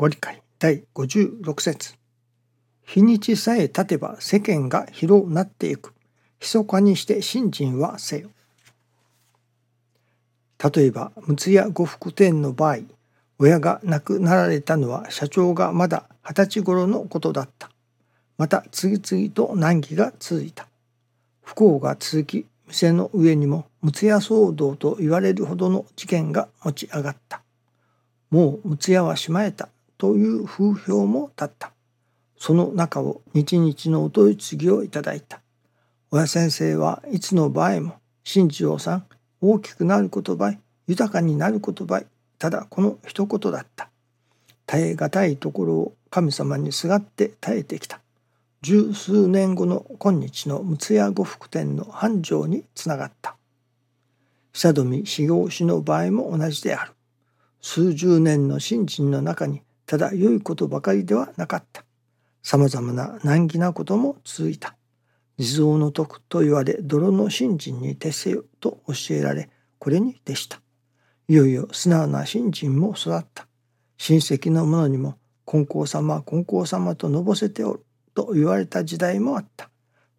ご理解第56節日にちさえ経てば世間が広なっていく。密かにして信心はせよ。例えば、六谷呉服店の場合、親が亡くなられたのは社長がまだ二十歳頃のことだった。また次々と難儀が続いた。不幸が続き、店の上にも六谷騒動と言われるほどの事件が持ち上がった。もう六谷はしまえたという風評も立った。その中を日々のお問い次をいただいた。親先生はいつの場合も、新次郎さん、大きくなる言葉豊かになる言葉ただこの一言だった耐え難いところを神様にすがって耐えてきた十数年後の今日の六谷呉服店の繁盛につながった久富修行師の場合も同じである数十年の信心の中にただ良いことばかりではなかった。さまざまな難儀なことも続いた。地蔵の徳と言われ泥の信心に徹せよと教えられこれに徹した。いよいよ素直な信心も育った。親戚の者にも金光様金光様とのぼせておると言われた時代もあった。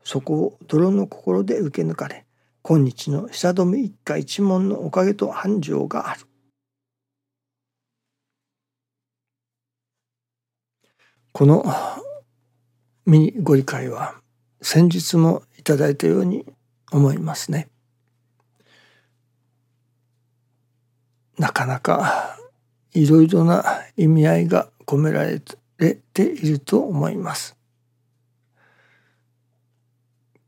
そこを泥の心で受け抜かれ今日の久富一家一門のおかげと繁盛がある。このミニご理解は先日もいただいたように思いますね。なかなかいろいろな意味合いが込められていると思います。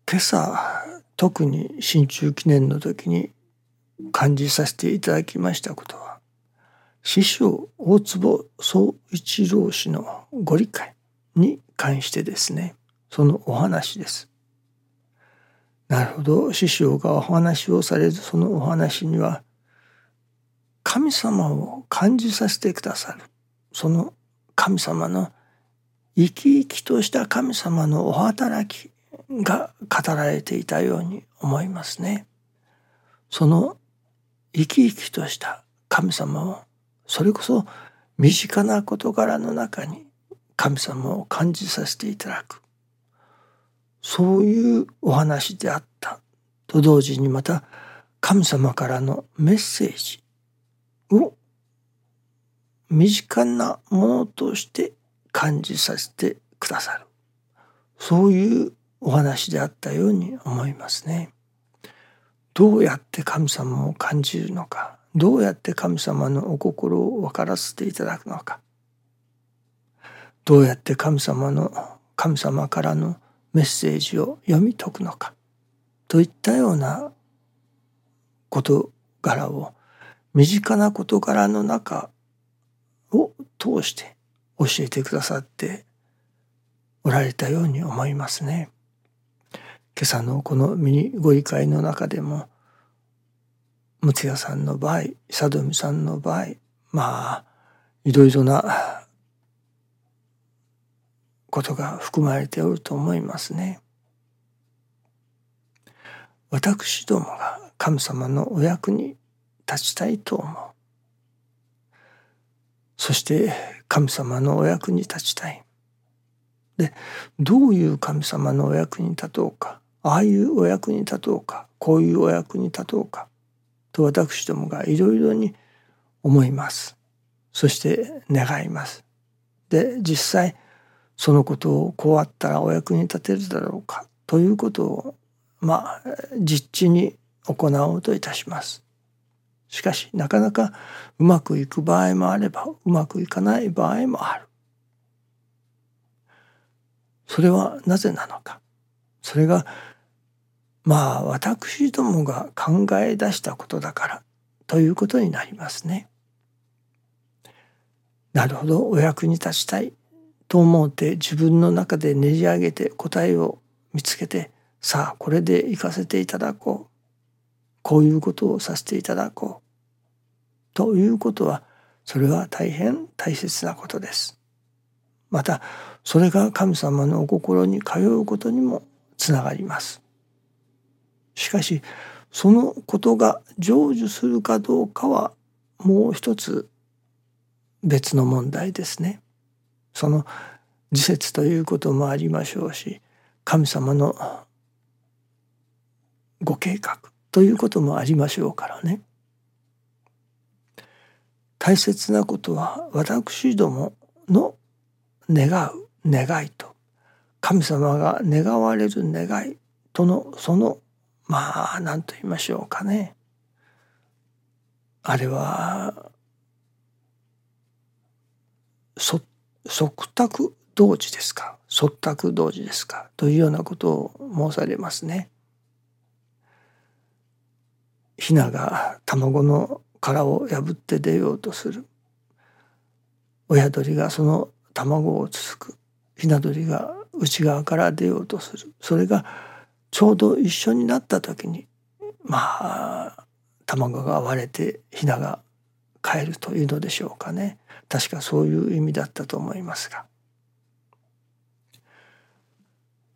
今朝特に新中記念の時に感じさせていただきましたことは師匠大坪宗一郎氏のご理解に関してですねそのお話です。なるほど師匠がお話をされるそのお話には神様を感じさせてくださるその神様の生き生きとした神様のお働きが語られていたように思いますね。その生き生きとした神様をそれこそ身近な事柄の中に神様を感じさせていただく。そういうお話であった。と同時にまた神様からのメッセージを身近なものとして感じさせてくださる。そういうお話であったように思いますね。どうやって神様を感じるのか。どうやって神様のお心を分からせていただくのかどうやって神様の神様からのメッセージを読み解くのかといったような事柄を身近な事柄の中を通して教えてくださっておられたように思いますね。今朝のこのミニご理解の中でも六谷さんの場合佐富さんの場合まあいろいろなことが含まれておると思いますね。私どもが神様のお役に立ちたいと思う。そして神様のお役に立ちたい。でどういう神様のお役に立とうかああいうお役に立とうかこういうお役に立とうかと私どもがいろいろに思います。そして願います。で実際そのことをこうあったらお役に立てるだろうかということをまあ実地に行おうといたします。しかしなかなかうまくいく場合もあればうまくいかない場合もある。それはなぜなのか。それがまあ私どもが考え出したことだからということになりますね。なるほどお役に立ちたいと思って自分の中でねじ上げて答えを見つけてさあこれで行かせていただこうこういうことをさせていただこうということはそれは大変大切なことです。またそれが神様のお心に通うことにもつながります。しかしそのことが成就するかどうかはもう一つ別の問題ですね。その自節ということもありましょうし神様のご計画ということもありましょうからね大切なことは私どもの願う願いと神様が願われる願いとのそのまあ何と言いましょうかね。あれは即託同時ですか？即託同時ですか？というようなことを申されますね。ヒナが卵の殻を破って出ようとする。親鳥がその卵をつつく。ヒナ鳥が内側から出ようとする。それがちょうど一緒になった時にまあ卵が割れてヒナが帰るというのでしょうかね。確かそういう意味だったと思いますが。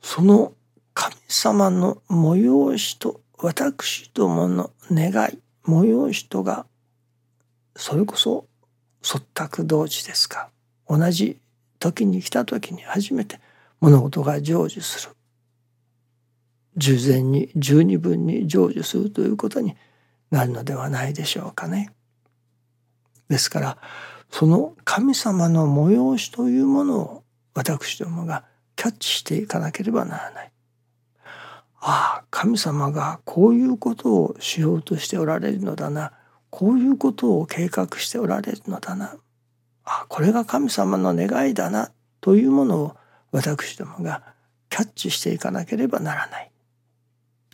その神様の催しと私どもの願い催しとがそれこそ即託同時ですか。同じ時に来た時に初めて物事が成就する。従前に十二分に成就するということになるのではないでしょうかね。ですからその神様の催しというものを私どもがキャッチしていかなければならない。ああ神様がこういうことをしようとしておられるのだなこういうことを計画しておられるのだなあこれが神様の願いだなというものを私どもがキャッチしていかなければならない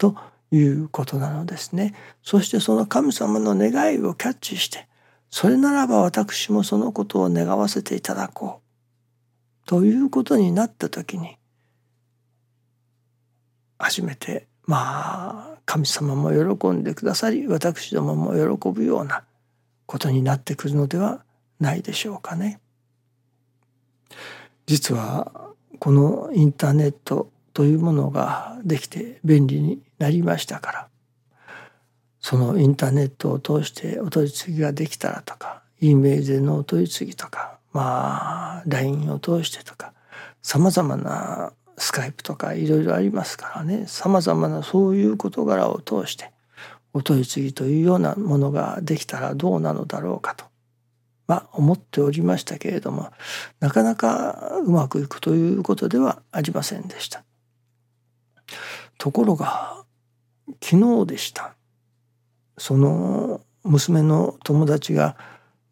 ということなのですね。そしてその神様の願いをキャッチしてそれならば私もそのことを願わせていただこうということになった時に初めてまあ神様も喜んでくださり私どもも喜ぶようなことになってくるのではないでしょうかね。実はこのインターネットというものができて便利になりましたからそのインターネットを通してお取り次ぎができたらとか E メールでのお取り次ぎとかまあ LINE を通してとかさまざまなスカイプとかいろいろありますからねさまざまなそういう事柄を通してお取り次ぎというようなものができたらどうなのだろうかと、まあ、思っておりましたけれどもなかなかうまくいくということではありませんでした。ところが昨日でした。その娘の友達が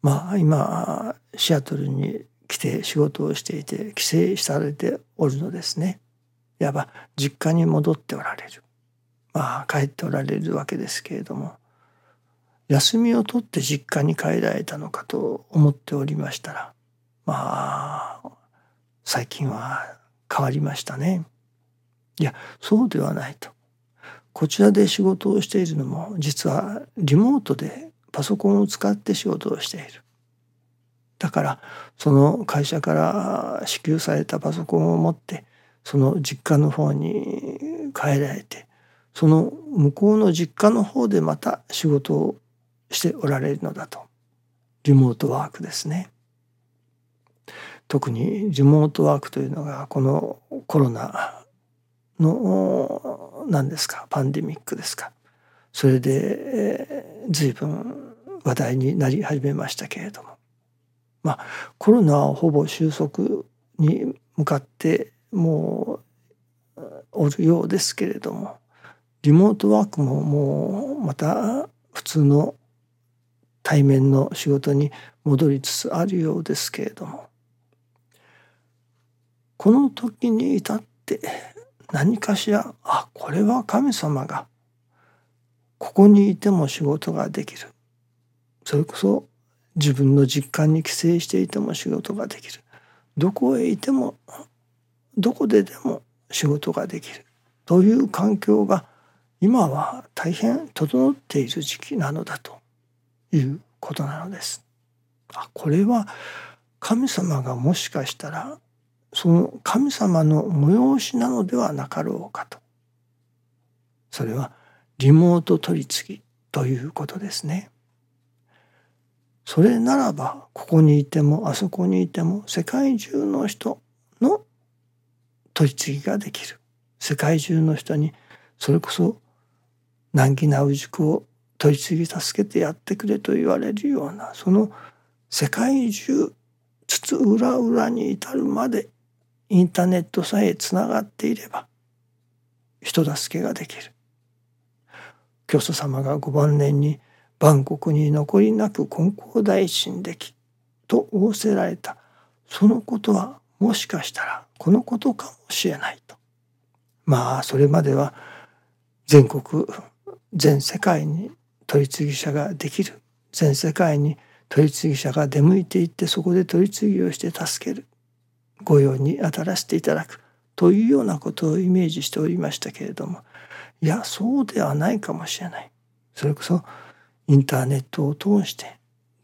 まあ今シアトルに来て仕事をしていて帰省されておるのですね。いわば実家に戻っておられる。まあ帰っておられるわけですけれども休みを取って実家に帰られたのかと思っておりましたらまあ最近は変わりましたね。いやそうではないと。こちらで仕事をしているのも実はリモートでパソコンを使って仕事をしている。だからその会社から支給されたパソコンを持ってその実家の方に帰られてその向こうの実家の方でまた仕事をしておられるのだとリモートワークですね。特にリモートワークというのがこのコロナの何ですか？パンデミックですか？それでえ随分話題になり始めましたけれども。まあコロナはほぼ収束に向かってもうおるようですけれどもリモートワークももうまた普通の対面の仕事に戻りつつあるようですけれども。この時に至って何かしらあこれは神様がここにいても仕事ができる。それこそ自分の実感に帰省していても仕事ができる。どこへいてもどこででも仕事ができる。という環境が今は大変整っている時期なのだということなのです。あこれは神様がもしかしたらその神様の催しなのではなかろうかとそれはリモート取り次ぎということですね。それならばここにいてもあそこにいても世界中の人の取り次ぎができる世界中の人にそれこそ難儀な氏子を取り次ぎ助けてやってくれと言われるようなその世界中津々浦々に至るまでインターネットさえつながっていれば人助けができる。教祖様がご晩年に万国に残りなく金光大臣できと仰せられたそのことはもしかしたらこのことかもしれないと。まあそれまでは全国全世界に取り次ぎ者ができる全世界に取り次ぎ者が出向いていってそこで取り次ぎをして助ける御用に当たらせていただくというようなことをイメージしておりましたけれどもいやそうではないかもしれない。それこそインターネットを通して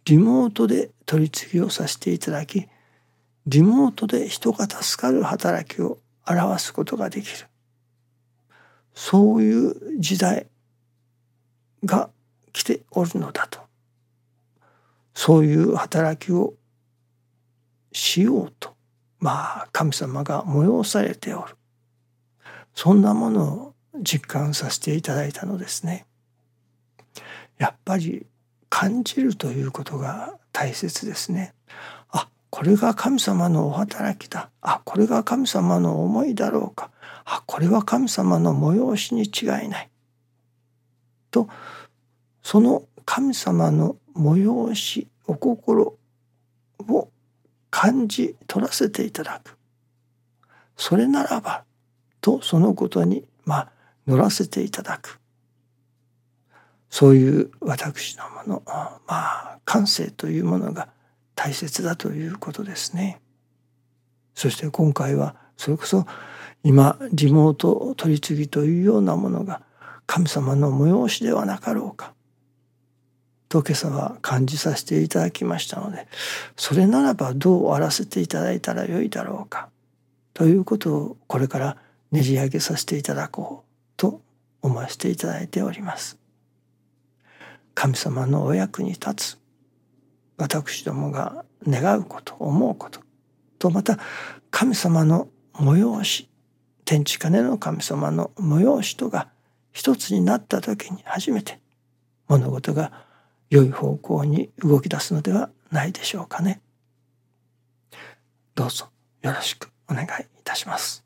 リモートで取り次ぎをさせていただきリモートで人が助かる働きを表すことができる。そういう時代が来ておるのだと。そういう働きをしようと。まあ神様が催されておるそんなものを実感させていただいたのですね。やっぱり感じるということが大切ですね。あこれが神様のお働きだあこれが神様の思いだろうかあこれは神様の催しに違いない。とその神様の催しお心を感じ取らせていただく。それならばとそのことにまあ乗らせていただく。そういう私のものまあ感性というものが大切だということですね。そして今回はそれこそ今リモート取り次ぎというようなものが神様の催しではなかろうか。と今朝は感じさせていただきましたのでそれならばどう終わらせていただいたらよいだろうかということをこれからねじ上げさせていただこうと思わせていただいております。神様のお役に立つ私どもが願うこと思うこととまた神様の催し天地金の神様の催しとが一つになった時に初めて物事が良い方向に動き出すのではないでしょうかね。どうぞよろしくお願いいたします。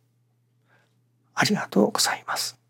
ありがとうございます。